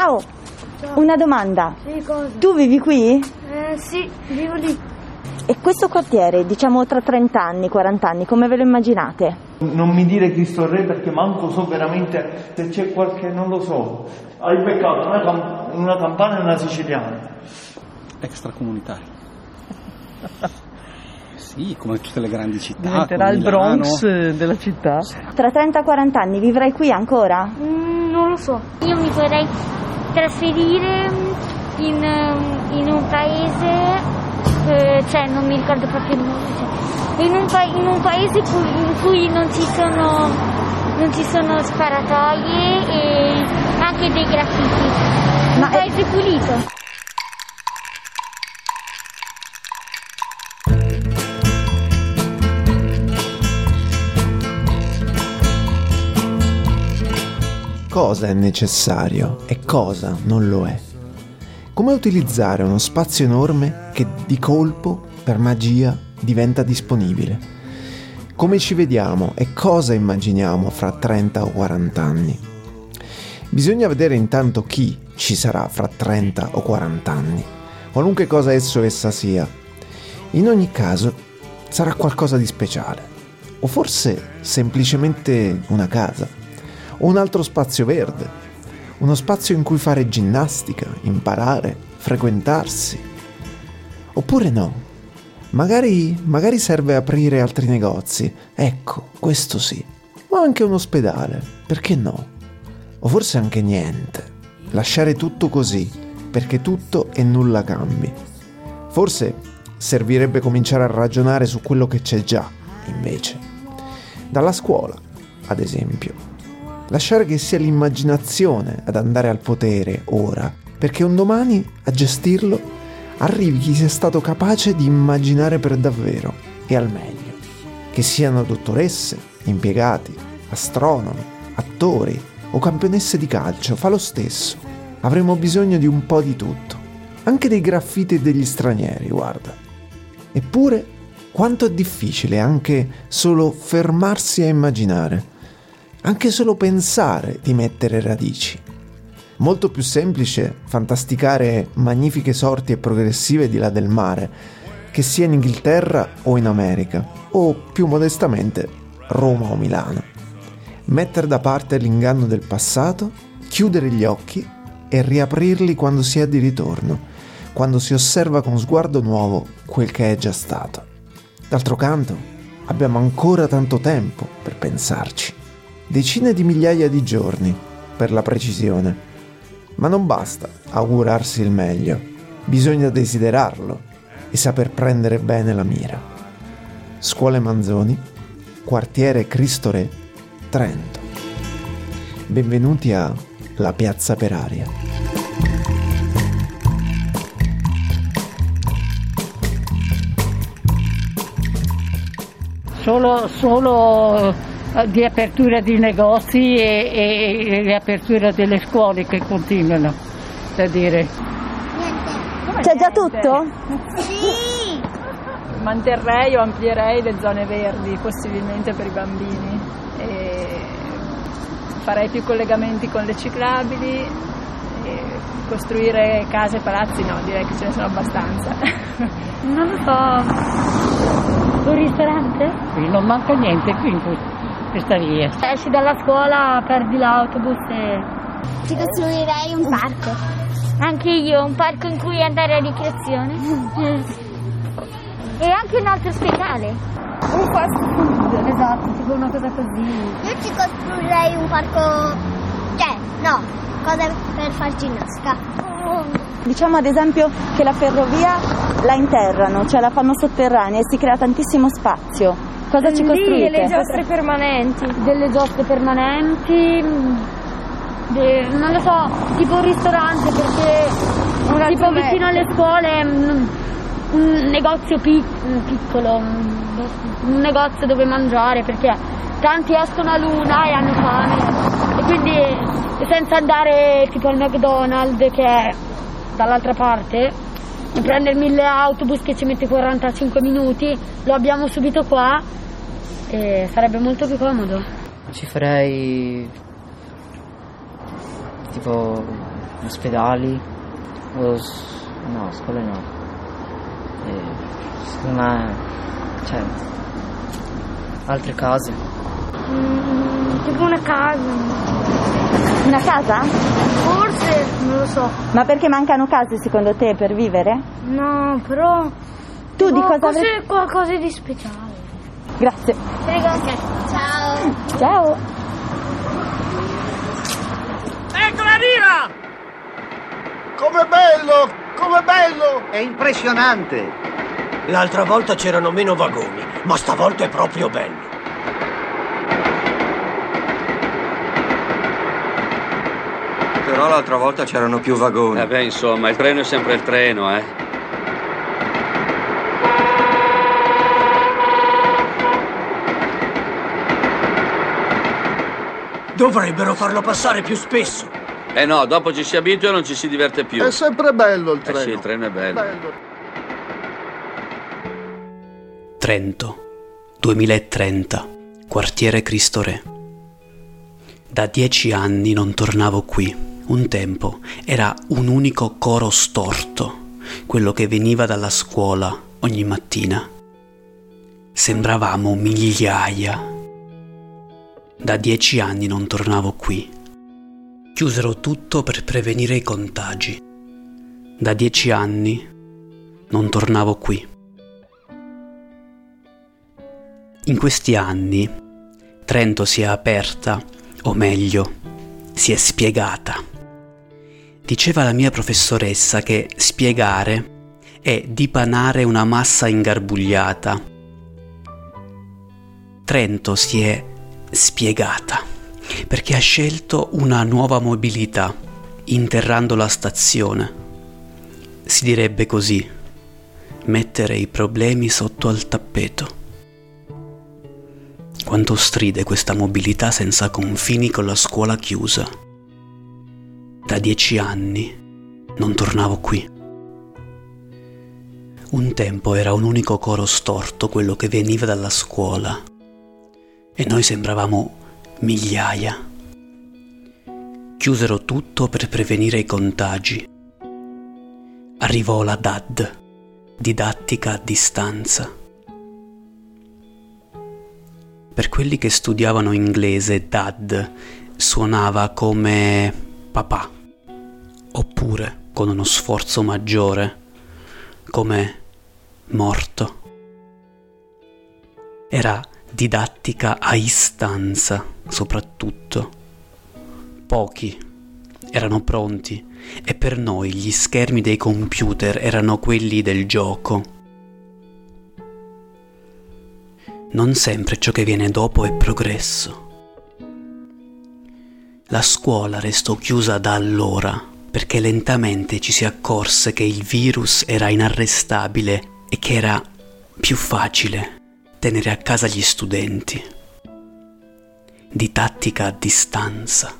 Ciao, Ciao. una domanda. Sì, cosa? Tu vivi qui? Eh sì, vivo lì. E questo quartiere, diciamo tra 30 anni, 40 anni, come ve lo immaginate? Non mi dire Cristo Re perché manco so veramente se c'è qualche, non lo so. Hai beccato una, cam- una campana e una siciliana. extracomunitario. Sì, come tutte le grandi città. Diventerà il Milano. Bronx eh, della città. Tra 30 e 40 anni vivrai qui ancora? Mm, non lo so. Io mi vorrei trasferire in, in un paese, eh, cioè non mi ricordo proprio il nome, cioè, in, un pa- in un paese in cui non ci sono, non ci sono sparatoie e anche dei graffiti. Ma un è- paese pulito. Cosa è necessario e cosa non lo è? Come utilizzare uno spazio enorme che di colpo, per magia, diventa disponibile? Come ci vediamo e cosa immaginiamo fra 30 o 40 anni? Bisogna vedere intanto chi ci sarà fra 30 o 40 anni, qualunque cosa esso essa sia. In ogni caso sarà qualcosa di speciale, o forse semplicemente una casa un altro spazio verde, uno spazio in cui fare ginnastica, imparare, frequentarsi. Oppure no, magari, magari serve aprire altri negozi, ecco, questo sì, o anche un ospedale, perché no? O forse anche niente, lasciare tutto così, perché tutto e nulla cambi. Forse servirebbe cominciare a ragionare su quello che c'è già, invece. Dalla scuola, ad esempio. Lasciare che sia l'immaginazione ad andare al potere ora, perché un domani a gestirlo arrivi chi sia stato capace di immaginare per davvero e al meglio. Che siano dottoresse, impiegati, astronomi, attori o campionesse di calcio, fa lo stesso. Avremo bisogno di un po' di tutto. Anche dei graffiti e degli stranieri, guarda. Eppure, quanto è difficile anche solo fermarsi a immaginare anche solo pensare di mettere radici. Molto più semplice fantasticare magnifiche sorti e progressive di là del mare, che sia in Inghilterra o in America, o più modestamente Roma o Milano. Mettere da parte l'inganno del passato, chiudere gli occhi e riaprirli quando si è di ritorno, quando si osserva con sguardo nuovo quel che è già stato. D'altro canto, abbiamo ancora tanto tempo per pensarci decine di migliaia di giorni, per la precisione. Ma non basta augurarsi il meglio, bisogna desiderarlo e saper prendere bene la mira. Scuole Manzoni, quartiere Cristo Re, Trento. Benvenuti a La Piazza per Aria. Solo, solo di apertura di negozi e, e, e riapertura delle scuole che continuano, da dire. C'è già tutto? Sì! Manterrei o amplierei le zone verdi, possibilmente per i bambini. E farei più collegamenti con le ciclabili. E costruire case e palazzi no, direi che ce ne sono abbastanza. Non lo so. Un ristorante? Qui non manca niente qui in questa via. Esci dalla scuola, perdi l'autobus e... Ci costruirei un parco. Anche io, un parco in cui andare a ricreazione. e anche un altro speciale. Un fast food, esatto, tipo una cosa così. Io ci costruirei un parco, cioè, no, cose per far ginnastica. Diciamo ad esempio che la ferrovia la interrano, cioè la fanno sotterranea e si crea tantissimo spazio. Cosa ci costruite? delle giostre permanenti. Delle giostre permanenti. de- non lo so, tipo un ristorante perché tipo vicino alle scuole mm, un negozio pic- piccolo, un un negozio dove mangiare perché tanti escono a luna e hanno fame e quindi senza andare tipo al McDonald's che è dall'altra parte e prendere mille autobus che ci mette 45 minuti, lo abbiamo subito qua e sarebbe molto più comodo. Ci farei tipo ospedali, o no, scuole no. E, una, cioè, altre case. Mm, tipo una casa. Una casa? Forse, non lo so. Ma perché mancano case secondo te per vivere? No, però... Tu di tipo cosa avresti... qualcosa di speciale. Grazie. Prego. Ciao. Ciao. Eccola viva! Com'è bello! Com'è bello! È impressionante. L'altra volta c'erano meno vagoni, ma stavolta è proprio bello. Però l'altra volta c'erano più vagoni. Eh beh, insomma, il treno è sempre il treno, eh. Dovrebbero farlo passare più spesso. Eh no, dopo ci si abitua e non ci si diverte più. È sempre bello il Eh treno. sì, il treno è bello. Trento, 2030, quartiere Cristo Re. Da dieci anni non tornavo qui. Un tempo era un unico coro storto, quello che veniva dalla scuola ogni mattina. Sembravamo migliaia. Da dieci anni non tornavo qui. Chiusero tutto per prevenire i contagi. Da dieci anni non tornavo qui. In questi anni Trento si è aperta, o meglio, si è spiegata. Diceva la mia professoressa che spiegare è dipanare una massa ingarbugliata. Trento si è spiegata perché ha scelto una nuova mobilità, interrando la stazione. Si direbbe così, mettere i problemi sotto al tappeto. Quanto stride questa mobilità senza confini con la scuola chiusa. Da dieci anni non tornavo qui. Un tempo era un unico coro storto quello che veniva dalla scuola e noi sembravamo migliaia. Chiusero tutto per prevenire i contagi. Arrivò la DAD, didattica a distanza. Per quelli che studiavano inglese, dad suonava come papà, oppure, con uno sforzo maggiore, come morto. Era didattica a istanza, soprattutto. Pochi erano pronti e per noi gli schermi dei computer erano quelli del gioco. Non sempre ciò che viene dopo è progresso. La scuola restò chiusa da allora perché lentamente ci si accorse che il virus era inarrestabile e che era più facile tenere a casa gli studenti. Didattica a distanza.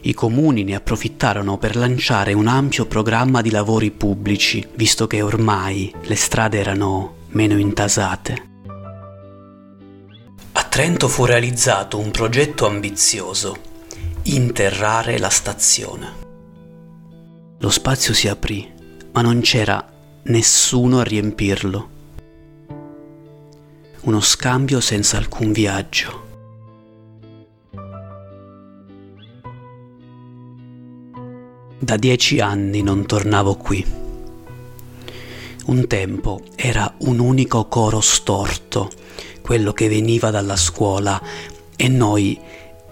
I comuni ne approfittarono per lanciare un ampio programma di lavori pubblici, visto che ormai le strade erano meno intasate. A Trento fu realizzato un progetto ambizioso, interrare la stazione. Lo spazio si aprì, ma non c'era nessuno a riempirlo. Uno scambio senza alcun viaggio. Da dieci anni non tornavo qui. Un tempo era un unico coro storto, quello che veniva dalla scuola, e noi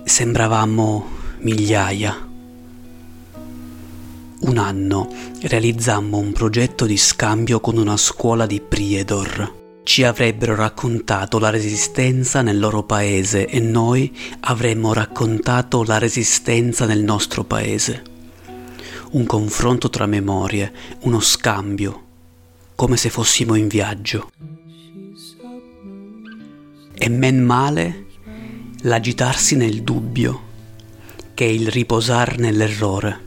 sembravamo migliaia. Un anno realizzammo un progetto di scambio con una scuola di Priedor. Ci avrebbero raccontato la resistenza nel loro paese e noi avremmo raccontato la resistenza nel nostro paese. Un confronto tra memorie, uno scambio, come se fossimo in viaggio. E men male l'agitarsi nel dubbio, che è il riposar nell'errore.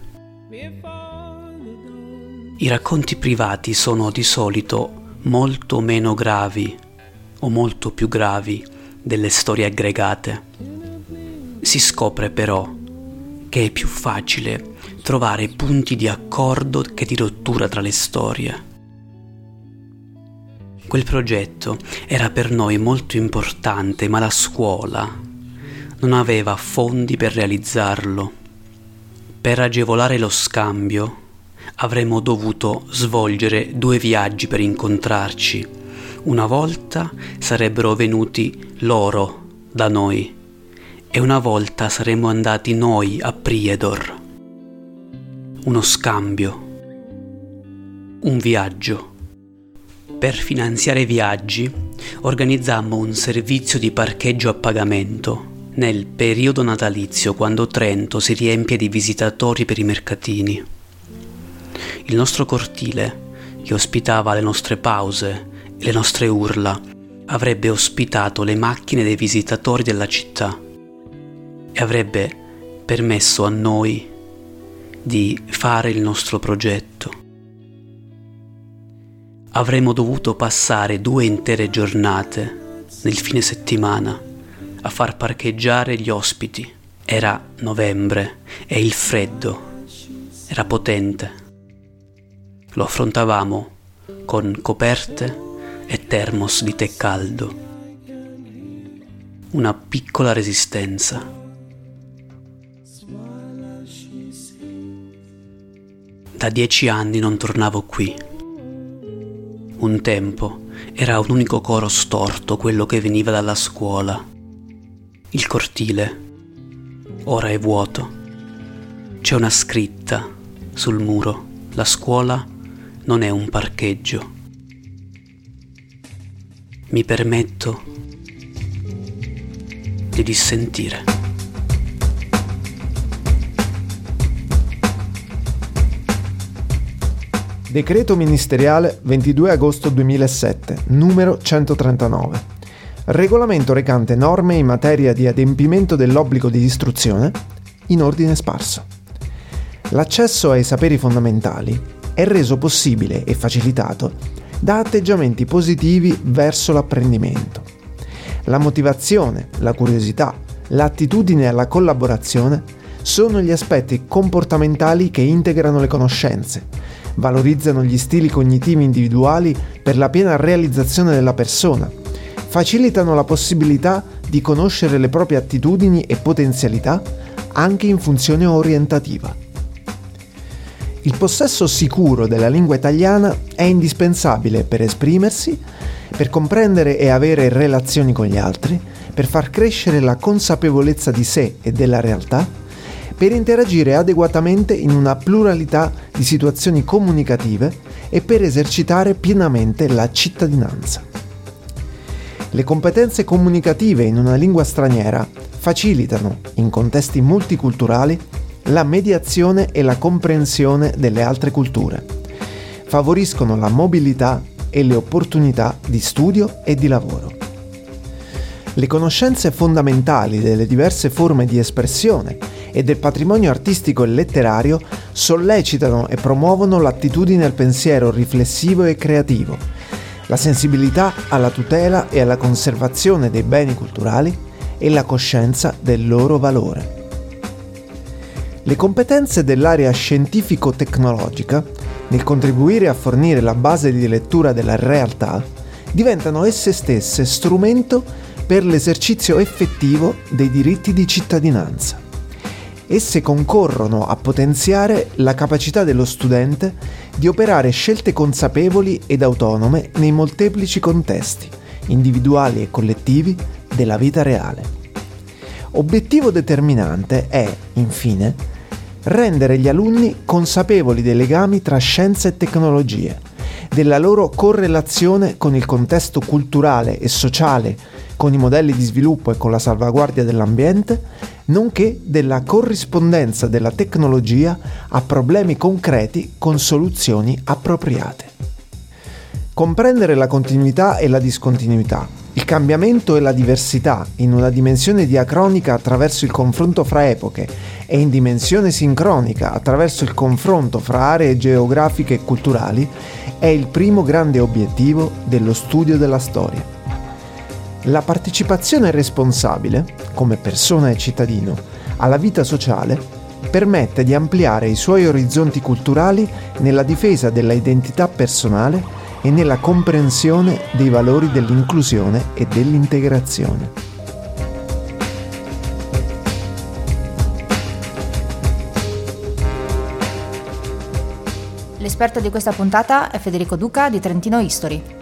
I racconti privati sono di solito molto meno gravi o molto più gravi delle storie aggregate. Si scopre però che è più facile trovare punti di accordo che di rottura tra le storie. Quel progetto era per noi molto importante, ma la scuola non aveva fondi per realizzarlo. Per agevolare lo scambio avremmo dovuto svolgere due viaggi per incontrarci. Una volta sarebbero venuti loro da noi e una volta saremmo andati noi a Priedor. Uno scambio, un viaggio. Per finanziare i viaggi organizzammo un servizio di parcheggio a pagamento nel periodo natalizio quando Trento si riempie di visitatori per i mercatini. Il nostro cortile, che ospitava le nostre pause e le nostre urla, avrebbe ospitato le macchine dei visitatori della città e avrebbe permesso a noi di fare il nostro progetto. Avremmo dovuto passare due intere giornate nel fine settimana a far parcheggiare gli ospiti. Era novembre e il freddo era potente. Lo affrontavamo con coperte e termos di tè caldo. Una piccola resistenza. Da dieci anni non tornavo qui. Un tempo era un unico coro storto quello che veniva dalla scuola. Il cortile ora è vuoto. C'è una scritta sul muro. La scuola non è un parcheggio. Mi permetto di dissentire. Decreto ministeriale 22 agosto 2007, numero 139. Regolamento recante norme in materia di adempimento dell'obbligo di istruzione in ordine sparso. L'accesso ai saperi fondamentali è reso possibile e facilitato da atteggiamenti positivi verso l'apprendimento. La motivazione, la curiosità, l'attitudine alla collaborazione sono gli aspetti comportamentali che integrano le conoscenze, valorizzano gli stili cognitivi individuali per la piena realizzazione della persona, facilitano la possibilità di conoscere le proprie attitudini e potenzialità anche in funzione orientativa. Il possesso sicuro della lingua italiana è indispensabile per esprimersi, per comprendere e avere relazioni con gli altri, per far crescere la consapevolezza di sé e della realtà per interagire adeguatamente in una pluralità di situazioni comunicative e per esercitare pienamente la cittadinanza. Le competenze comunicative in una lingua straniera facilitano, in contesti multiculturali, la mediazione e la comprensione delle altre culture. Favoriscono la mobilità e le opportunità di studio e di lavoro. Le conoscenze fondamentali delle diverse forme di espressione e del patrimonio artistico e letterario sollecitano e promuovono l'attitudine al pensiero riflessivo e creativo, la sensibilità alla tutela e alla conservazione dei beni culturali e la coscienza del loro valore. Le competenze dell'area scientifico-tecnologica, nel contribuire a fornire la base di lettura della realtà, diventano esse stesse strumento per l'esercizio effettivo dei diritti di cittadinanza. Esse concorrono a potenziare la capacità dello studente di operare scelte consapevoli ed autonome nei molteplici contesti, individuali e collettivi, della vita reale. Obiettivo determinante è, infine, rendere gli alunni consapevoli dei legami tra scienza e tecnologie, della loro correlazione con il contesto culturale e sociale, con i modelli di sviluppo e con la salvaguardia dell'ambiente, nonché della corrispondenza della tecnologia a problemi concreti con soluzioni appropriate. Comprendere la continuità e la discontinuità, il cambiamento e la diversità in una dimensione diacronica attraverso il confronto fra epoche e in dimensione sincronica attraverso il confronto fra aree geografiche e culturali è il primo grande obiettivo dello studio della storia. La partecipazione responsabile, come persona e cittadino, alla vita sociale permette di ampliare i suoi orizzonti culturali nella difesa della identità personale e nella comprensione dei valori dell'inclusione e dell'integrazione. L'esperto di questa puntata è Federico Duca di Trentino History.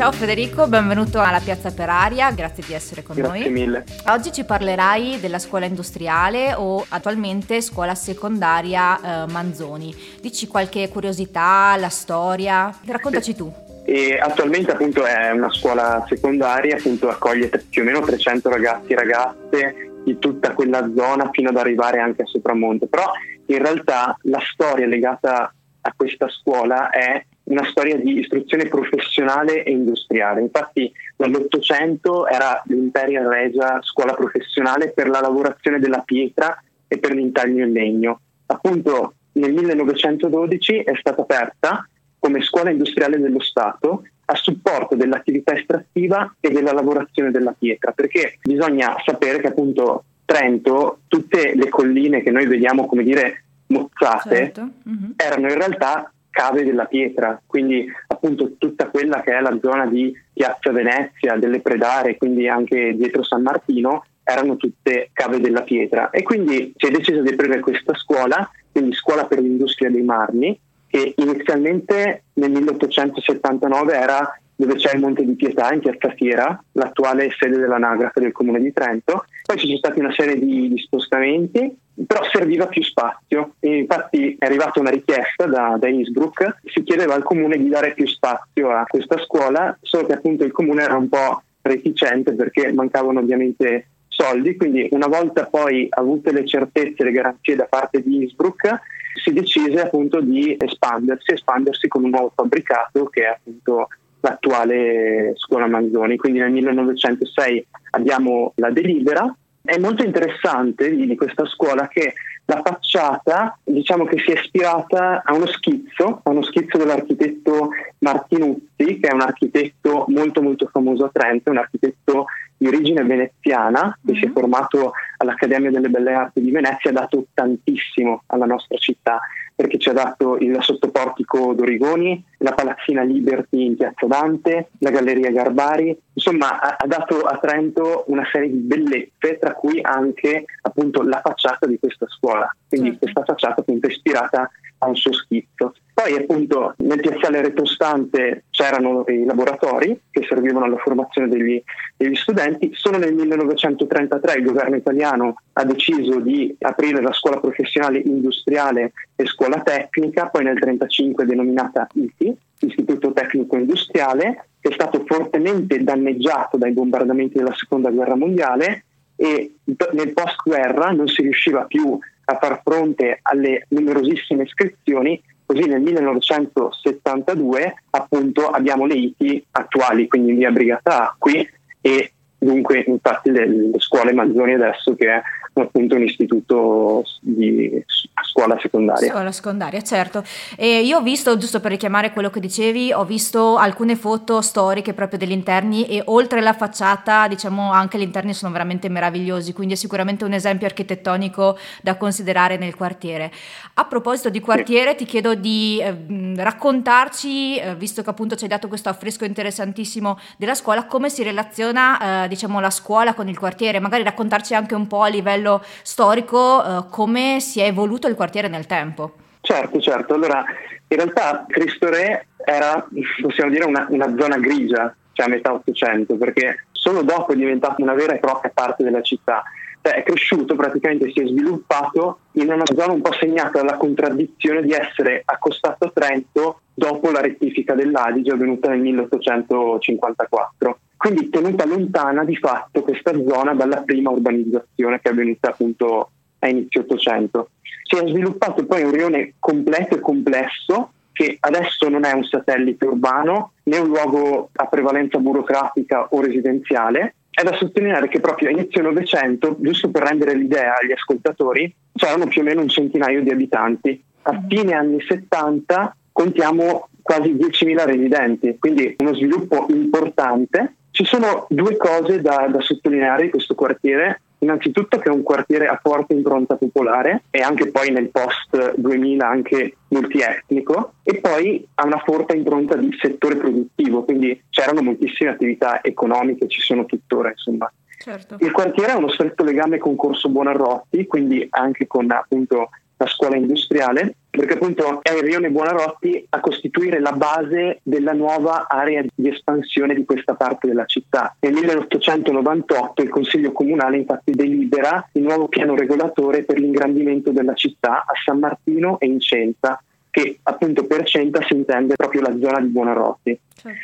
Ciao Federico, benvenuto alla Piazza per Aria, grazie di essere con grazie noi. Grazie mille. Oggi ci parlerai della scuola industriale o attualmente scuola secondaria eh, Manzoni. Dici qualche curiosità, la storia, raccontaci tu. E attualmente appunto è una scuola secondaria, appunto accoglie più o meno 300 ragazzi e ragazze di tutta quella zona fino ad arrivare anche a Sopramonte. Però in realtà la storia legata a questa scuola è una storia di istruzione professionale e industriale. Infatti dall'Ottocento era l'Imperia Regia scuola professionale per la lavorazione della pietra e per l'intaglio in legno. Appunto nel 1912 è stata aperta come scuola industriale dello Stato a supporto dell'attività estrattiva e della lavorazione della pietra, perché bisogna sapere che appunto Trento, tutte le colline che noi vediamo come dire mozzate, certo. mm-hmm. erano in realtà cave della pietra, quindi appunto tutta quella che è la zona di Piazza Venezia, delle Predare, quindi anche dietro San Martino, erano tutte cave della pietra. E quindi si è deciso di aprire questa scuola, quindi Scuola per l'Industria dei Marmi, che inizialmente nel 1879 era dove c'è il Monte di Pietà in Piazza Fiera, l'attuale sede dell'anagrafe del Comune di Trento. Poi ci sono stati una serie di, di spostamenti, però serviva più spazio. E infatti è arrivata una richiesta da, da Innsbruck, si chiedeva al Comune di dare più spazio a questa scuola, solo che appunto il Comune era un po' reticente perché mancavano ovviamente soldi, quindi una volta poi avute le certezze e le garanzie da parte di Innsbruck, si decise appunto di espandersi, espandersi con un nuovo fabbricato che è appunto l'attuale scuola Manzoni. Quindi nel 1906 abbiamo la delibera. È molto interessante di questa scuola che la facciata diciamo che si è ispirata a uno schizzo, a uno schizzo dell'architetto Martinuzzi, che è un architetto molto molto famoso a Trento, un architetto di origine veneziana, che mm-hmm. si è formato all'Accademia delle Belle Arti di Venezia, ha dato tantissimo alla nostra città perché ci ha dato il sottoportico d'Origoni, la palazzina Liberty in Piazza Dante, la Galleria Garbari, insomma ha, ha, dato a Trento una serie di bellezze, tra cui anche appunto la facciata di questa scuola, quindi certo. questa facciata appunto ispirata a un suo schizzo. Poi appunto nel piazzale retrostante c'erano i laboratori che servivano alla formazione degli, degli, studenti. Solo nel 1933 il governo italiano ha deciso di aprire la scuola professionale industriale e scuola tecnica, poi nel 1935 denominata ITI, Istituto Tecnico Industriale, che è stato fortemente danneggiato dai bombardamenti della Seconda Guerra Mondiale e nel post-guerra non si riusciva più a far fronte alle numerosissime iscrizioni, così nel 1972 appunto abbiamo le ITI attuali, quindi in via Brigata qui e dunque infatti le, le scuole Manzoni adesso che è appunto un istituto di scuola secondaria. Scuola secondaria, certo. E io ho visto, giusto per richiamare quello che dicevi, ho visto alcune foto storiche proprio degli interni e oltre la facciata, diciamo, anche gli interni sono veramente meravigliosi, quindi è sicuramente un esempio architettonico da considerare nel quartiere. A proposito di quartiere, sì. ti chiedo di eh, raccontarci, eh, visto che appunto ci hai dato questo affresco interessantissimo della scuola, come si relaziona, eh, diciamo, la scuola con il quartiere, magari raccontarci anche un po' a livello storico eh, come si è evoluto il quartiere nel tempo. Certo, certo. Allora, in realtà Cristo Re era, possiamo dire, una, una zona grigia, cioè a metà Ottocento, perché solo dopo è diventato una vera e propria parte della città. Cioè, è cresciuto, praticamente si è sviluppato in una zona un po' segnata dalla contraddizione di essere accostato a Trento dopo la rettifica dell'Adige avvenuta nel 1854. Quindi tenuta lontana di fatto questa zona dalla prima urbanizzazione che è avvenuta appunto a inizio Ottocento. Si è sviluppato poi un rione completo e complesso che adesso non è un satellite urbano né un luogo a prevalenza burocratica o residenziale. È da sottolineare che proprio a inizio Novecento, giusto per rendere l'idea agli ascoltatori, c'erano più o meno un centinaio di abitanti. A fine anni 70 contiamo quasi 10.000 residenti, quindi uno sviluppo importante Ci sono due cose da, da sottolineare di questo quartiere. Innanzitutto che è un quartiere a forte impronta popolare e anche poi nel post 2000 anche multietnico e poi ha una forte impronta di settore produttivo, quindi c'erano moltissime attività economiche, ci sono tuttora insomma. Certo. Il quartiere ha uno stretto legame con Corso Buonarroti, quindi anche con appunto la scuola industriale, perché appunto è il rione Buonarroti a costituire la base della nuova area di espansione di questa parte della città. Nel 1898 il Consiglio Comunale infatti delibera il nuovo piano regolatore per l'ingrandimento della città a San Martino e in Centa, che appunto per Centa si intende proprio la zona di Buonarroti. Certo.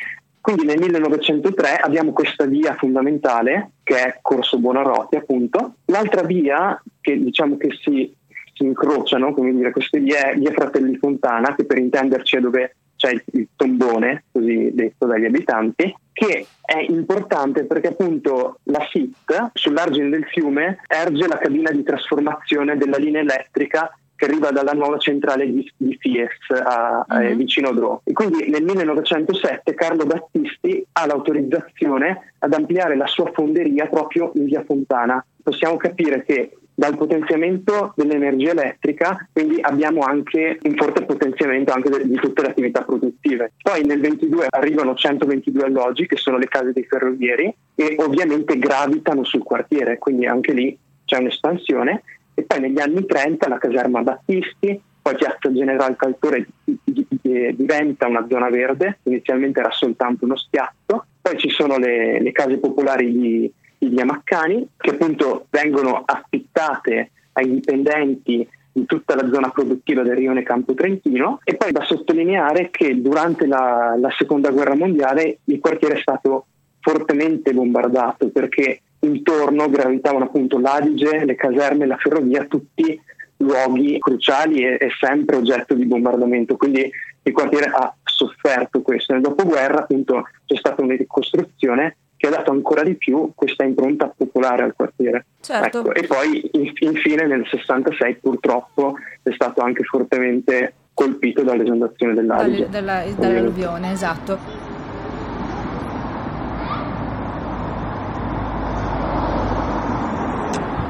Quindi nel 1903 abbiamo questa via fondamentale che è Corso Buonarroti appunto. L'altra via che diciamo che si si incrociano, come dire, queste vie, via Fratelli Fontana, che per intenderci è dove c'è il, il tombone, così detto dagli abitanti, che è importante perché appunto la SIT sull'argine del fiume erge la cabina di trasformazione della linea elettrica che arriva dalla nuova centrale di, di Fies a, a, Mhm. vicino Dro. E quindi nel 1907 Carlo Battisti ha l'autorizzazione ad ampliare la sua fonderia proprio in via Fontana. Possiamo capire che dal potenziamento dell'energia elettrica, quindi abbiamo anche un forte potenziamento anche di tutte le attività produttive. Poi nel 22 arrivano 122 alloggi che sono le case dei ferrovieri e ovviamente gravitano sul quartiere, quindi anche lì c'è un'espansione e poi negli anni 30 la caserma Battisti, poi Piazza General Caltore di- di- di- diventa una zona verde, inizialmente era soltanto uno schiaffo, poi ci sono le, le case popolari di, di Via Maccani che appunto vengono affittate ai dipendenti di tutta la zona produttiva del rione Campo Trentino e poi da sottolineare che durante la, la seconda guerra mondiale il quartiere è stato fortemente bombardato perché intorno gravitavano appunto l'Adige, le caserme, la ferrovia, tutti luoghi cruciali e, e sempre oggetto di bombardamento. Quindi il quartiere ha sofferto questo. Nel dopoguerra appunto c'è stata una ricostruzione che ha dato ancora di più questa impronta popolare al quartiere. Certo. Ecco, e poi in- infine nel 66 purtroppo è stato anche fortemente colpito dall'esondazione dell'Adige. Dalla- della- dall'alluvione, esatto.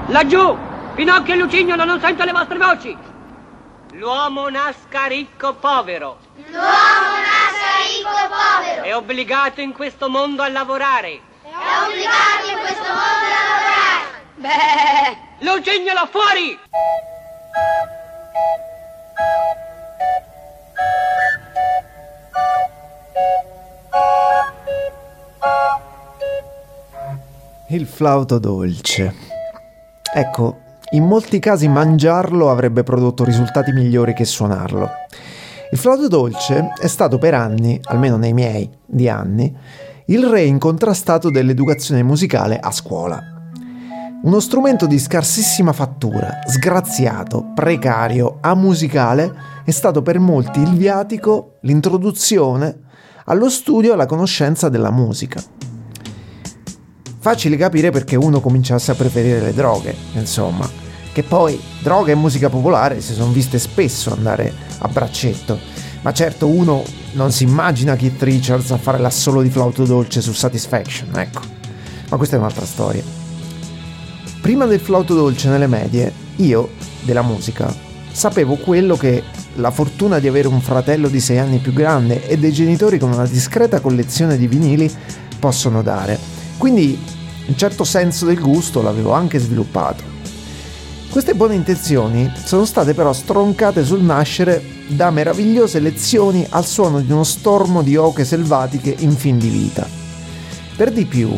Laggiù! Pinocchio e Lucignolo non sento le vostre voci! L'uomo nasca ricco o povero. L'uomo nasce ricco e povero. È obbligato in questo mondo a lavorare. È obbligato in questo mondo a lavorare. Beh! Lucignolo fuori! Il flauto dolce. Ecco, in molti casi mangiarlo avrebbe prodotto risultati migliori che suonarlo. Il flauto dolce è stato per anni, almeno nei miei di anni, il re incontrastato dell'educazione musicale a scuola. Uno strumento di scarsissima fattura, sgraziato, precario, amusicale, è stato per molti il viatico, l'introduzione allo studio e alla conoscenza della musica. Facile capire perché uno cominciasse a preferire le droghe, insomma, che poi droga e musica popolare si sono viste spesso andare a braccetto, ma certo uno non si immagina Keith Richards a fare l'assolo di flauto dolce su Satisfaction, ecco. Ma questa è un'altra storia. Prima del flauto dolce nelle medie, io, della musica, sapevo quello che la fortuna di avere un fratello di 6 anni più grande e dei genitori con una discreta collezione di vinili possono dare. Quindi, un certo senso del gusto l'avevo anche sviluppato. Queste buone intenzioni sono state però stroncate sul nascere da meravigliose lezioni al suono di uno stormo di oche selvatiche in fin di vita. Per di più,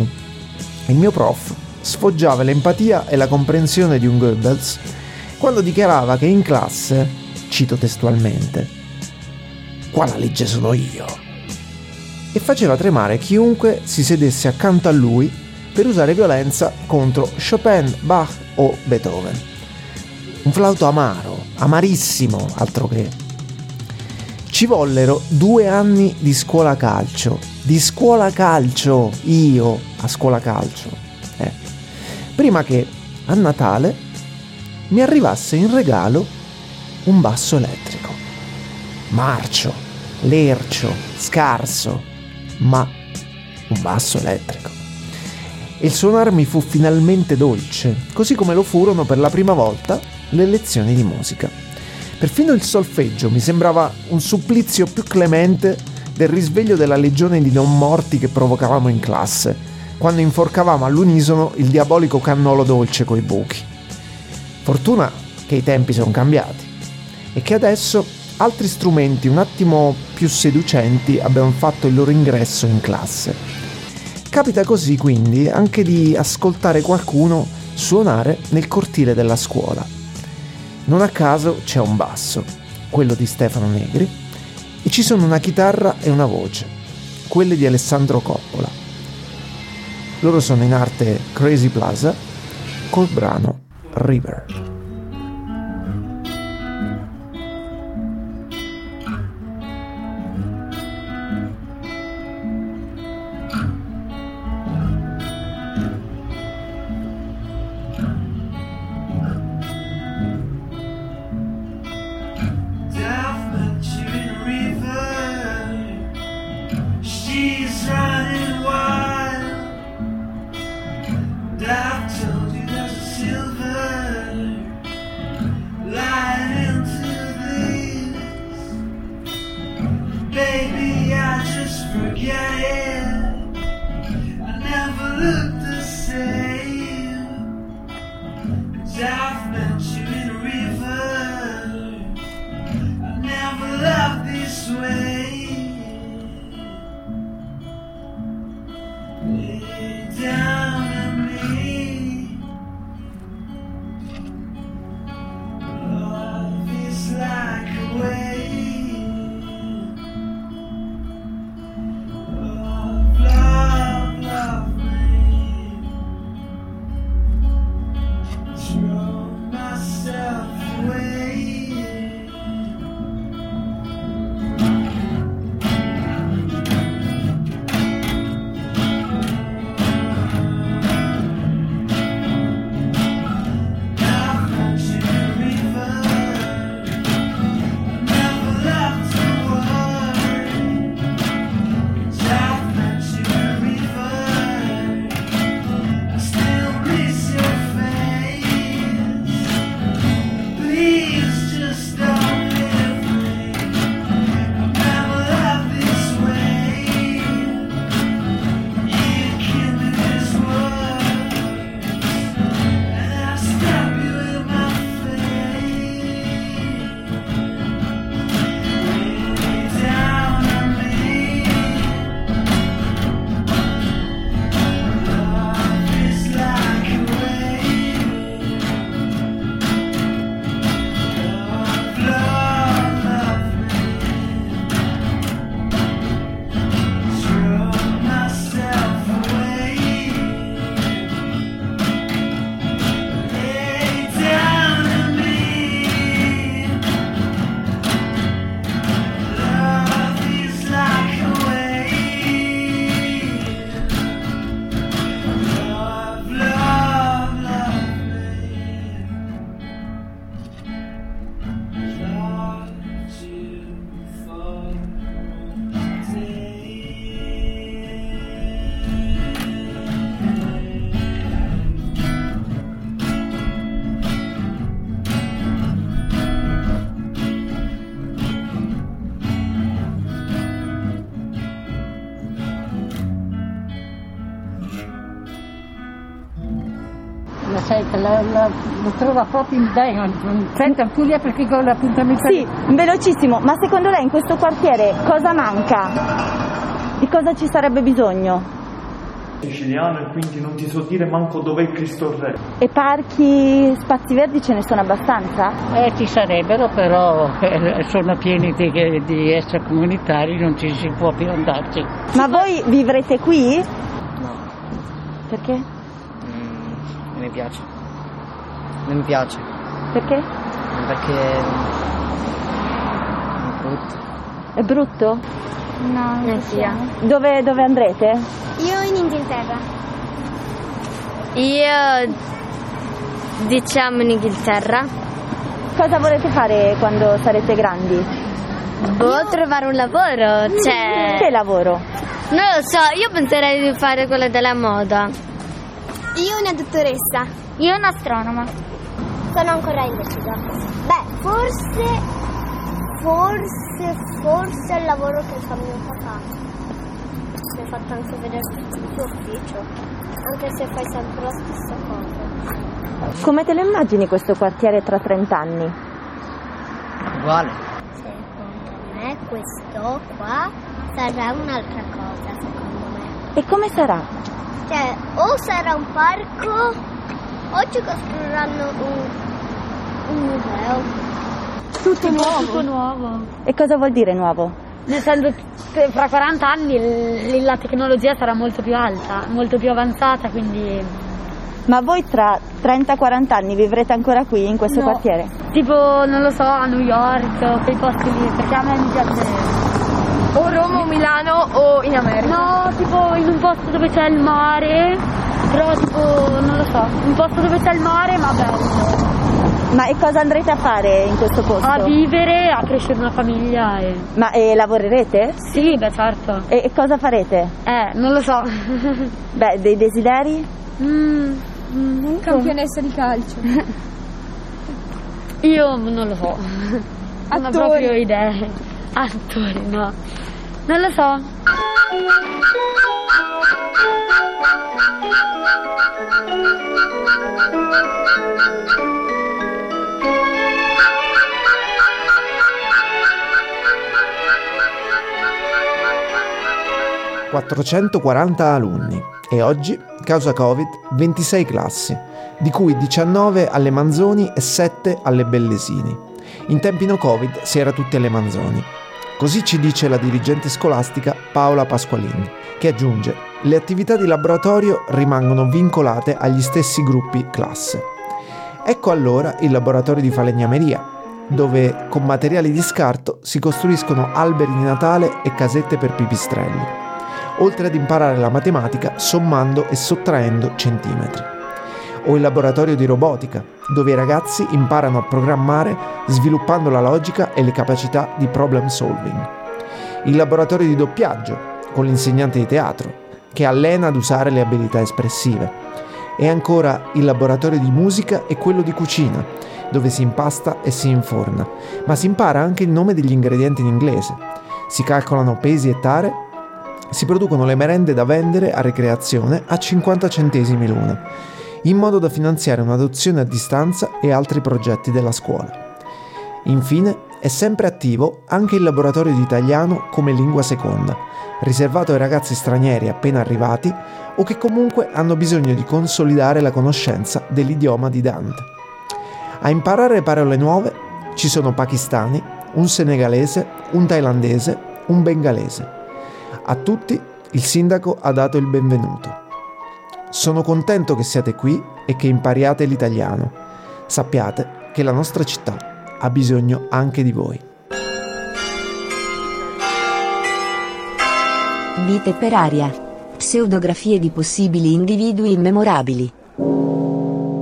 il mio prof sfoggiava l'empatia e la comprensione di un Goebbels quando dichiarava che in classe, cito testualmente, qua la legge sono io, e faceva tremare chiunque si sedesse accanto a lui per usare violenza contro Chopin, Bach o Beethoven. Un flauto amaro, amarissimo, altro che. Ci vollero due anni di scuola calcio, di scuola calcio, io a scuola calcio, eh. prima che a Natale mi arrivasse in regalo un basso elettrico. Marcio, lercio, scarso, ma un basso elettrico. E il suonare mi fu finalmente dolce, così come lo furono per la prima volta le lezioni di musica. Perfino il solfeggio mi sembrava un supplizio più clemente del risveglio della legione di non morti che provocavamo in classe, quando inforcavamo all'unisono il diabolico cannolo dolce coi buchi. Fortuna che i tempi sono cambiati e che adesso altri strumenti un attimo più seducenti abbiano fatto il loro ingresso in classe. Capita così quindi anche di ascoltare qualcuno suonare nel cortile della scuola. Non a caso c'è un basso, quello di Stefano Negri, e ci sono una chitarra e una voce, quelle di Alessandro Coppola. Loro sono in arte Crazy Plaza col brano River. Trova proprio bene. Senta, Puglia perché con l'appuntamento. Sì, velocissimo, ma secondo lei in questo quartiere cosa manca? Di cosa ci sarebbe bisogno? siciliano e quindi non ti so dire manco dov'è Cristo Re. E parchi, spazi verdi ce ne sono abbastanza? Eh, ci sarebbero, però eh, sono pieni di, di extracomunitari, non ci si può più andarci. Ma voi vivrete qui? No, Perché? non mi piace. Non mi piace. Perché? Perché è brutto. È brutto? No, non sia. Dove, dove andrete? Io in Inghilterra. Io diciamo in Inghilterra. Cosa volete fare quando sarete grandi? Boh, trovare un lavoro, cioè... Che lavoro? Non lo so, io penserei di fare quella della moda. Io una dottoressa. Io un astronoma. Sono ancora indecisa. Beh, forse, forse, forse il lavoro che fa mio papà. Mi ha fatto anche vedere tutto il tuo ufficio, anche se fai sempre la stessa cosa. Come te lo immagini questo quartiere tra 30 anni? Uguale. Secondo me questo qua sarà un'altra cosa, secondo me. E come sarà? Cioè, o sarà un parco o ci costruiranno un, un museo. Tutto nuovo. Tutto nuovo. E cosa vuol dire nuovo? Nel senso che fra 40 anni l- la tecnologia sarà molto più alta, molto più avanzata, quindi... Ma voi tra 30-40 anni vivrete ancora qui in questo No. quartiere? Tipo, non lo so, a New York, quei posti lì, perché a me mi piace... O Roma o Milano o in America. No, tipo in un posto dove c'è il mare, però tipo, non lo so, un posto dove c'è il mare ma bello. Ma e cosa andrete a fare in questo posto? A vivere, a crescere una famiglia e... Ma e lavorerete? Sì, beh certo. E, e cosa farete? Eh, non lo so. Beh, dei desideri? Mm, mm. Campionessa di calcio. Io non lo so. Non ho proprio idee. Attori, no. Non lo so. Covid. 440 alunni e oggi, causa Covid, 26 classi, di cui 19 alle Manzoni e 7 alle Bellesini. In tempi no Covid si era tutti alle Manzoni. Così ci dice la dirigente scolastica Paola Pasqualini, che aggiunge le attività di laboratorio rimangono vincolate agli stessi gruppi classe. Ecco allora il laboratorio di falegnameria, dove con materiali di scarto si costruiscono alberi di Natale e casette per pipistrelli, oltre ad imparare la matematica sommando e sottraendo centimetri. O il laboratorio di robotica, dove i ragazzi imparano a programmare sviluppando la logica e le capacità di problem solving. Il laboratorio di doppiaggio, con l'insegnante di teatro, che allena ad usare le abilità espressive. E ancora il laboratorio di musica e quello di cucina, dove si impasta e si inforna, ma si impara anche il nome degli ingredienti in inglese. Si calcolano pesi e tare, si producono le merende da vendere a ricreazione a 50 centesimi l'una, in modo da finanziare un'adozione a distanza e altri progetti della scuola. Infine, è sempre attivo anche il laboratorio di italiano come lingua seconda, riservato ai ragazzi stranieri appena arrivati o che comunque hanno bisogno di consolidare la conoscenza dell'idioma di Dante. A imparare parole nuove ci sono pakistani, un senegalese, un thailandese, un bengalese. A tutti il sindaco ha dato il benvenuto. Sono contento che siate qui e che impariate l'italiano. Sappiate che la nostra città ha bisogno anche di voi. Vite per aria. Pseudografie di possibili individui immemorabili.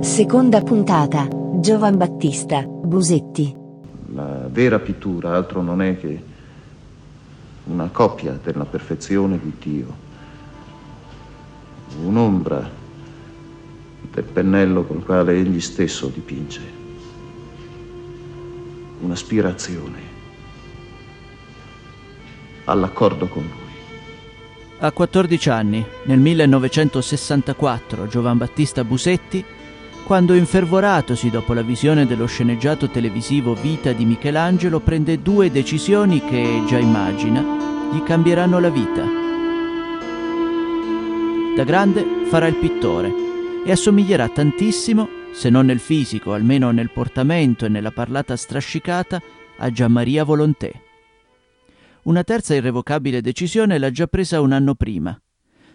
Seconda puntata. Giovan Battista, Busetti. La vera pittura altro non è che una copia della perfezione di Dio, un'ombra del pennello col quale egli stesso dipinge, un'aspirazione all'accordo con lui. A 14 anni, nel 1964, Giovan Battista Busetti, quando infervoratosi dopo la visione dello sceneggiato televisivo Vita di Michelangelo, prende due decisioni che, già immagina, gli cambieranno la vita. Da grande farà il pittore e assomiglierà tantissimo, se non nel fisico, almeno nel portamento e nella parlata strascicata, a Gianmaria Volontè. Una terza irrevocabile decisione l'ha già presa un anno prima.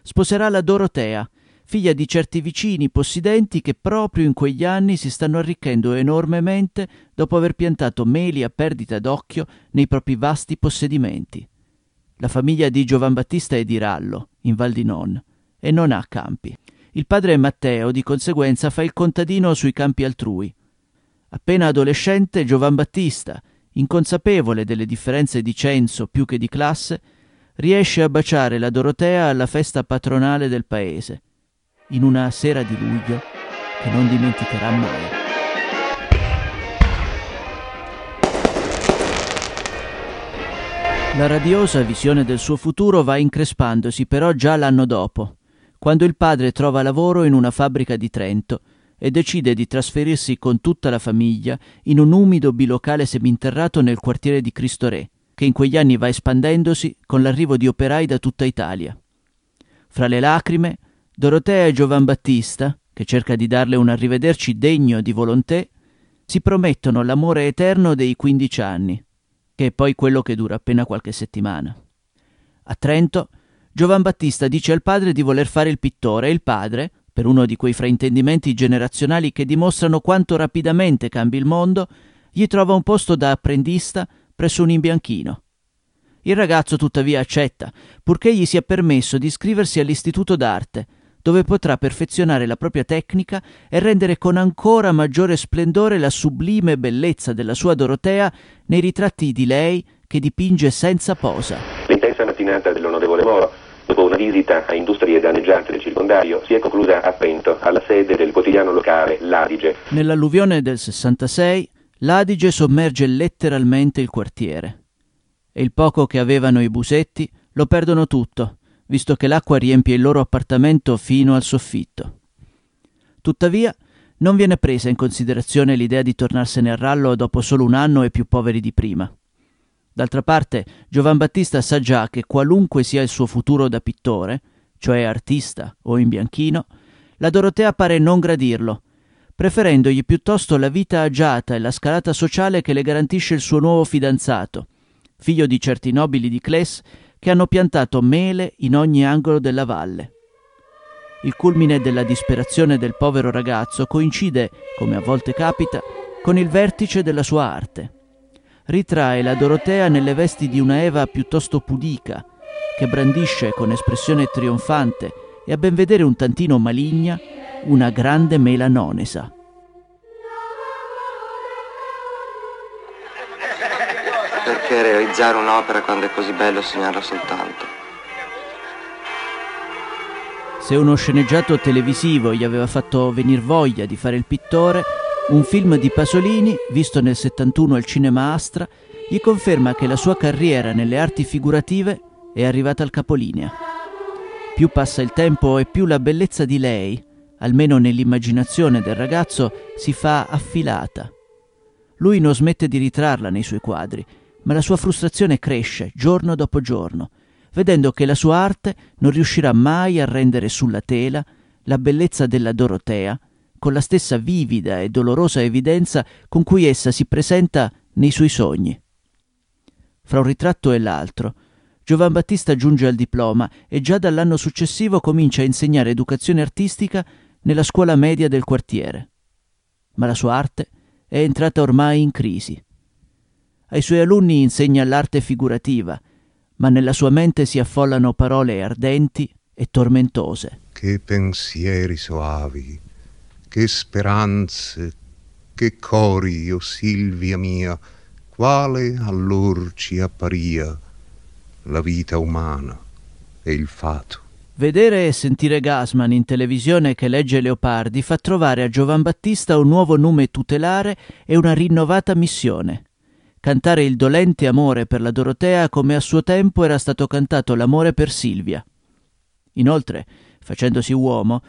Sposerà la Dorotea, figlia di certi vicini possidenti che proprio in quegli anni si stanno arricchendo enormemente dopo aver piantato meli a perdita d'occhio nei propri vasti possedimenti. La famiglia di Giovan Battista è di Rallo, in Val di Non, e non ha campi. Il padre Matteo, di conseguenza, fa il contadino sui campi altrui. Appena adolescente, Giovan Battista, inconsapevole delle differenze di censo più che di classe, riesce a baciare la Dorotea alla festa patronale del paese, in una sera di luglio che non dimenticherà mai. La radiosa visione del suo futuro va increspandosi però già l'anno dopo, quando il padre trova lavoro in una fabbrica di Trento e decide di trasferirsi con tutta la famiglia in un umido bilocale seminterrato nel quartiere di Cristo Re, che in quegli anni va espandendosi con l'arrivo di operai da tutta Italia. Fra le lacrime, Dorotea e Giovan Battista, che cerca di darle un arrivederci degno di Volontè, si promettono l'amore eterno dei 15 anni, che è poi quello che dura appena qualche settimana. A Trento, Giovan Battista dice al padre di voler fare il pittore e il padre, per uno di quei fraintendimenti generazionali che dimostrano quanto rapidamente cambi il mondo, gli trova un posto da apprendista presso un imbianchino. Il ragazzo tuttavia accetta, purché gli sia permesso di iscriversi all'istituto d'arte, dove potrà perfezionare la propria tecnica e rendere con ancora maggiore splendore la sublime bellezza della sua Dorotea nei ritratti di lei che dipinge senza posa. L'intensa mattinata dell'onorevole Moro, dopo una visita a industrie danneggiate del circondario, si è conclusa a Pento, alla sede del quotidiano locale L'Adige. Nell'alluvione del 66, l'Adige sommerge letteralmente il quartiere. E il poco che avevano i busetti lo perdono tutto, visto che l'acqua riempie il loro appartamento fino al soffitto. Tuttavia, non viene presa in considerazione l'idea di tornarsene a rallo dopo solo un anno e più poveri di prima. D'altra parte, Giovan Battista sa già che qualunque sia il suo futuro da pittore, cioè artista o in bianchino, la Dorotea pare non gradirlo, preferendogli piuttosto la vita agiata e la scalata sociale che le garantisce il suo nuovo fidanzato, figlio di certi nobili di Cles che hanno piantato mele in ogni angolo della valle. Il culmine della disperazione del povero ragazzo coincide, come a volte capita, con il vertice della sua arte. Ritrae la Dorotea nelle vesti di una Eva piuttosto pudica, che brandisce con espressione trionfante e a ben vedere un tantino maligna una grande mela nonesa. Perché realizzare un'opera quando è così bello sognarla soltanto? Se uno sceneggiato televisivo gli aveva fatto venir voglia di fare il pittore, un film di Pasolini, visto nel 71 al Cinema Astra, gli conferma che la sua carriera nelle arti figurative è arrivata al capolinea. Più passa il tempo e più la bellezza di lei, almeno nell'immaginazione del ragazzo, si fa affilata. Lui non smette di ritrarla nei suoi quadri, ma la sua frustrazione cresce giorno dopo giorno, vedendo che la sua arte non riuscirà mai a rendere sulla tela la bellezza della Dorotea con la stessa vivida e dolorosa evidenza con cui essa si presenta nei suoi sogni. Fra un ritratto e l'altro, Giovan Battista giunge al diploma e già dall'anno successivo comincia a insegnare educazione artistica nella scuola media del quartiere. Ma la sua arte è entrata ormai in crisi. Ai suoi alunni insegna l'arte figurativa, ma nella sua mente si affollano parole ardenti e tormentose. Che pensieri soavi, che speranze, che cori, o Silvia mia, quale allor ci apparia la vita umana e il fato. Vedere e sentire Gasman in televisione che legge Leopardi fa trovare a Giovan Battista un nuovo nome tutelare e una rinnovata missione. Cantare il dolente amore per la Dorotea come a suo tempo era stato cantato l'amore per Silvia. Inoltre, facendosi uomo,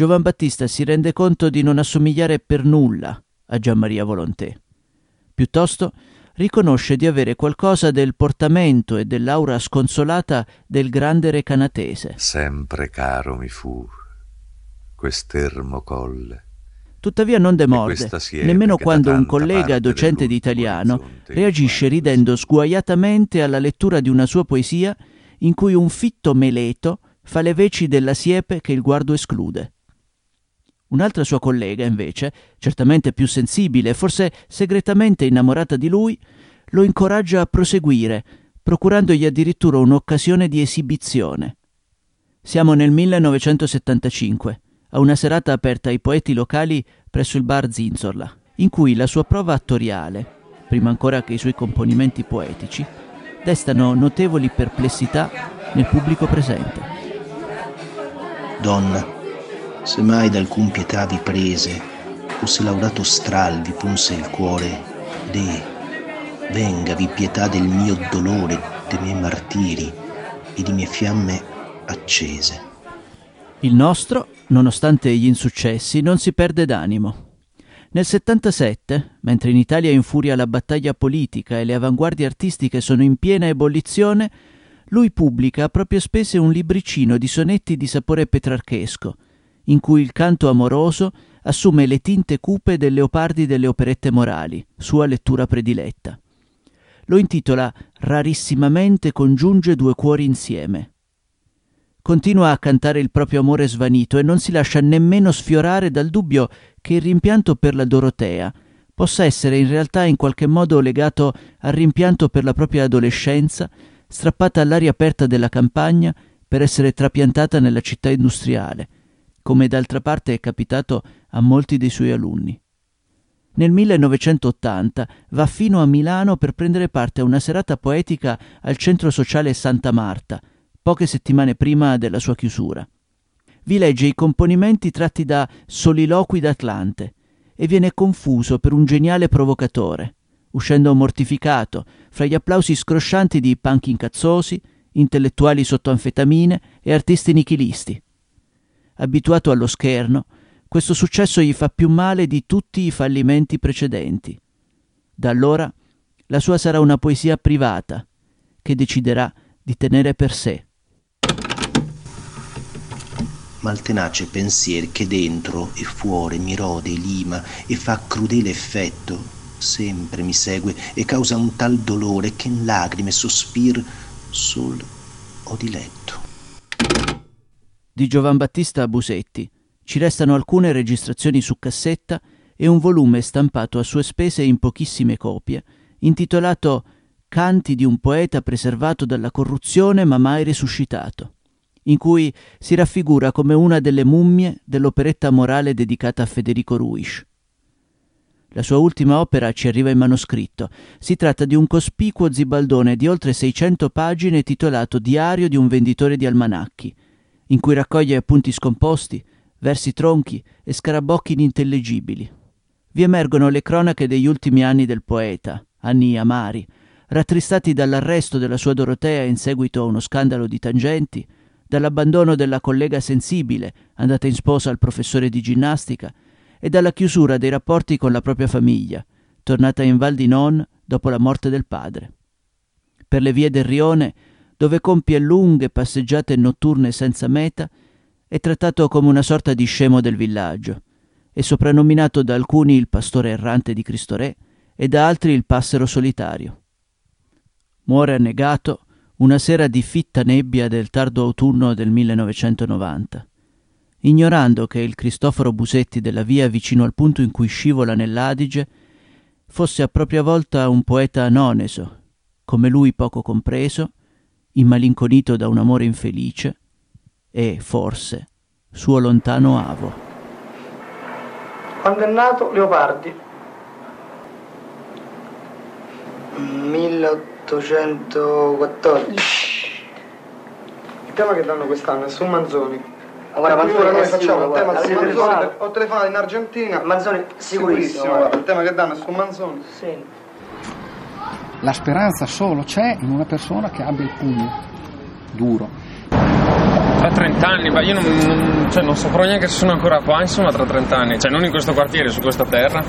Giovan Battista si rende conto di non assomigliare per nulla a Gianmaria Volontè. Piuttosto riconosce di avere qualcosa del portamento e dell'aura sconsolata del grande recanatese. Sempre caro mi fu quest'ermo colle. Tuttavia non demorde, nemmeno quando un collega docente di italiano reagisce ridendo sguaiatamente alla lettura di una sua poesia in cui un fitto meleto fa le veci della siepe che il guardo esclude. Un'altra sua collega, invece, certamente più sensibile e forse segretamente innamorata di lui, lo incoraggia a proseguire, procurandogli addirittura un'occasione di esibizione. Siamo nel 1975, a una serata aperta ai poeti locali presso il bar Zinzorla, in cui la sua prova attoriale, prima ancora che i suoi componimenti poetici, destano notevoli perplessità nel pubblico presente. Donna, se mai da alcun pietà vi prese, o se laudato stral vi punse il cuore, de, vengavi pietà del mio dolore, dei miei martiri e di mie fiamme accese. Il nostro, nonostante gli insuccessi, non si perde d'animo. Nel 77, mentre in Italia infuria la battaglia politica e le avanguardie artistiche sono in piena ebollizione, lui pubblica a proprie spese un libricino di sonetti di sapore petrarchesco, in cui il canto amoroso assume le tinte cupe del leopardi delle operette morali, sua lettura prediletta. Lo intitola Rarissimamente congiunge due cuori insieme. Continua a cantare il proprio amore svanito e non si lascia nemmeno sfiorare dal dubbio che il rimpianto per la Dorotea possa essere in realtà in qualche modo legato al rimpianto per la propria adolescenza, strappata all'aria aperta della campagna per essere trapiantata nella città industriale, come d'altra parte è capitato a molti dei suoi alunni. Nel 1980 va fino a Milano per prendere parte a una serata poetica al centro sociale Santa Marta, poche settimane prima della sua chiusura. Vi legge i componimenti tratti da Soliloqui d'Atlante e viene confuso per un geniale provocatore, uscendo mortificato fra gli applausi scroscianti di punk incazzosi, intellettuali sotto anfetamine e artisti nichilisti. Abituato allo scherno, questo successo gli fa più male di tutti i fallimenti precedenti. Da allora la sua sarà una poesia privata che deciderà di tenere per sé. Ma il tenace pensier che dentro e fuori mi rode e lima e fa crudele effetto, sempre mi segue e causa un tal dolore che in lagrime sospir sol o di letto. Di Giovan Battista Busetti ci restano alcune registrazioni su cassetta e un volume stampato a sue spese in pochissime copie, intitolato Canti di un poeta preservato dalla corruzione ma mai risuscitato, in cui si raffigura come una delle mummie dell'operetta morale dedicata a Federico Ruisch. La sua ultima opera ci arriva in manoscritto. Si tratta di un cospicuo zibaldone di oltre 600 pagine titolato Diario di un venditore di almanacchi, in cui raccoglie appunti scomposti, versi tronchi e scarabocchi inintellegibili. Vi emergono le cronache degli ultimi anni del poeta, anni amari, rattristati dall'arresto della sua Dorotea in seguito a uno scandalo di tangenti, dall'abbandono della collega sensibile, andata in sposa al professore di ginnastica, e dalla chiusura dei rapporti con la propria famiglia, tornata in Val di Non dopo la morte del padre. Per le vie del Rione, dove compie lunghe passeggiate notturne senza meta, è trattato come una sorta di scemo del villaggio, e soprannominato da alcuni il pastore errante di Cristo Re e da altri il passero solitario. Muore annegato una sera di fitta nebbia del tardo autunno del 1990, ignorando che il Cristoforo Busetti della via vicino al punto in cui scivola nell'Adige fosse a propria volta un poeta anoneso, come lui poco compreso, immalinconito da un amore infelice e, forse, suo lontano avo. Quando è nato Leopardi? 1814. Il tema che danno quest'anno è su Manzoni. Ecco, Manzoni ora noi facciamo il tema guarda, su Manzoni, ho telefonato in Argentina. Manzoni, sicurissimo, guarda, guarda. il tema che danno è su Manzoni. Sì. La speranza solo c'è in una persona che abbia il pugno duro. Tra 30 anni, beh io non, non- cioè, non saprò neanche se sono ancora qua, insomma, tra 30 anni, cioè non in questo quartiere, su questa terra.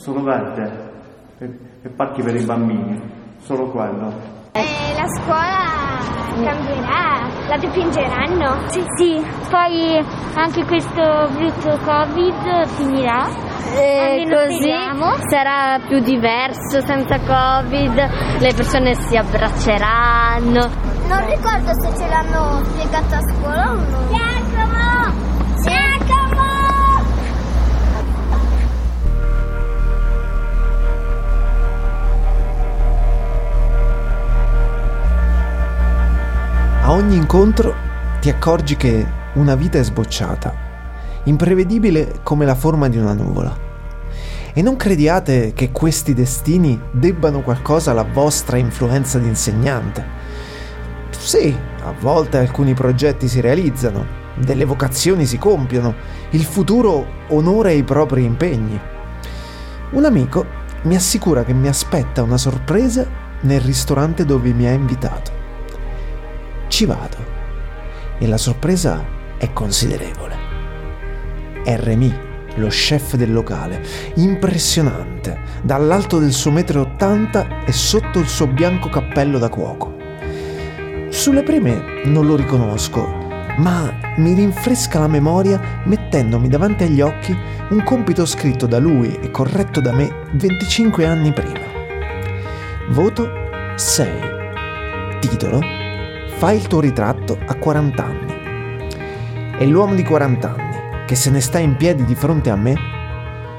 Solo verde e, e parchi per i bambini, solo quello. Eh, la scuola cambierà, la dipingeranno. Sì, sì, poi anche questo brutto Covid finirà. E Almeno così speriamo. sarà più diverso senza Covid, le persone si abbracceranno. Non ricordo se ce l'hanno spiegato a scuola o no. Giacomo! Giacomo! Ogni incontro ti accorgi che una vita è sbocciata, imprevedibile come la forma di una nuvola. E non crediate che questi destini debbano qualcosa alla vostra influenza di insegnante. Sì, a volte alcuni progetti si realizzano, delle vocazioni si compiono, il futuro onora i propri impegni. Un amico mi assicura che mi aspetta una sorpresa nel ristorante dove mi ha invitato. Ci vado e la sorpresa è considerevole. È Remy, lo chef del locale, impressionante, dall'alto del suo metro e ottanta e sotto il suo bianco cappello da cuoco. Sulle prime non lo riconosco, ma mi rinfresca la memoria mettendomi davanti agli occhi un compito scritto da lui e corretto da me 25 anni prima. Voto 6. Titolo Fai il tuo ritratto a 40 anni. E l'uomo di 40 anni, che se ne sta in piedi di fronte a me,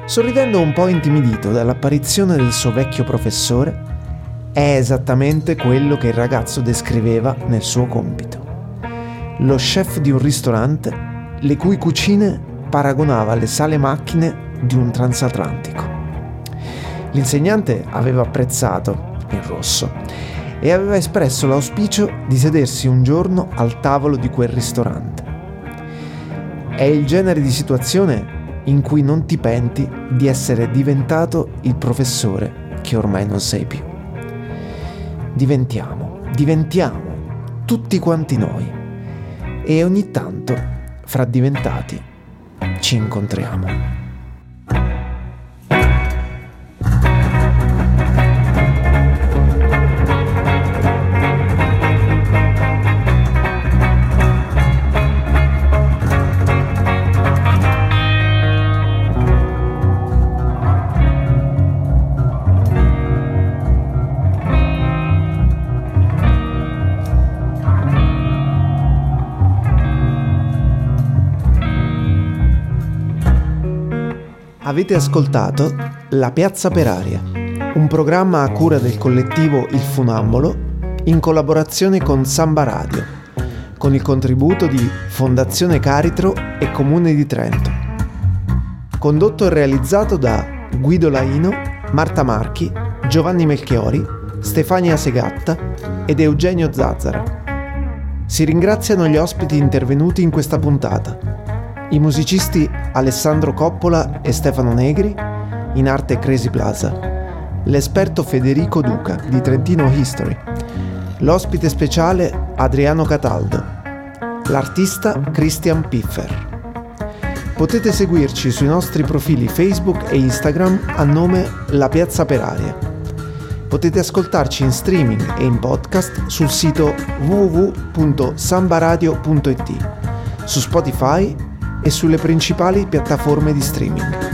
sorridendo un po' intimidito dall'apparizione del suo vecchio professore, è esattamente quello che il ragazzo descriveva nel suo compito. Lo chef di un ristorante le cui cucine paragonava alle sale macchine di un transatlantico. L'insegnante aveva apprezzato il rosso e aveva espresso l'auspicio di sedersi un giorno al tavolo di quel ristorante. È il genere di situazione in cui non ti penti di essere diventato il professore che ormai non sei più. Diventiamo, diventiamo, tutti quanti noi. E ogni tanto, fra diventati, ci incontriamo. Avete ascoltato La Piazza per Aria, un programma a cura del collettivo Il Funambolo in collaborazione con Samba Radio, con il contributo di Fondazione Caritro e Comune di Trento. Condotto e realizzato da Guido Laino, Marta Marchi, Giovanni Melchiori, Stefania Segatta ed Eugenio Zazzara. Si ringraziano gli ospiti intervenuti in questa puntata i musicisti Alessandro Coppola e Stefano Negri, in arte Crazy Plaza, l'esperto Federico Duca di Trentino History, l'ospite speciale Adriano Cataldo, l'artista Christian Piffer. Potete seguirci sui nostri profili Facebook e Instagram a nome La Piazza per Aria. Potete ascoltarci in streaming e in podcast sul sito www.sambaradio.it, su Spotify e sulle principali piattaforme di streaming.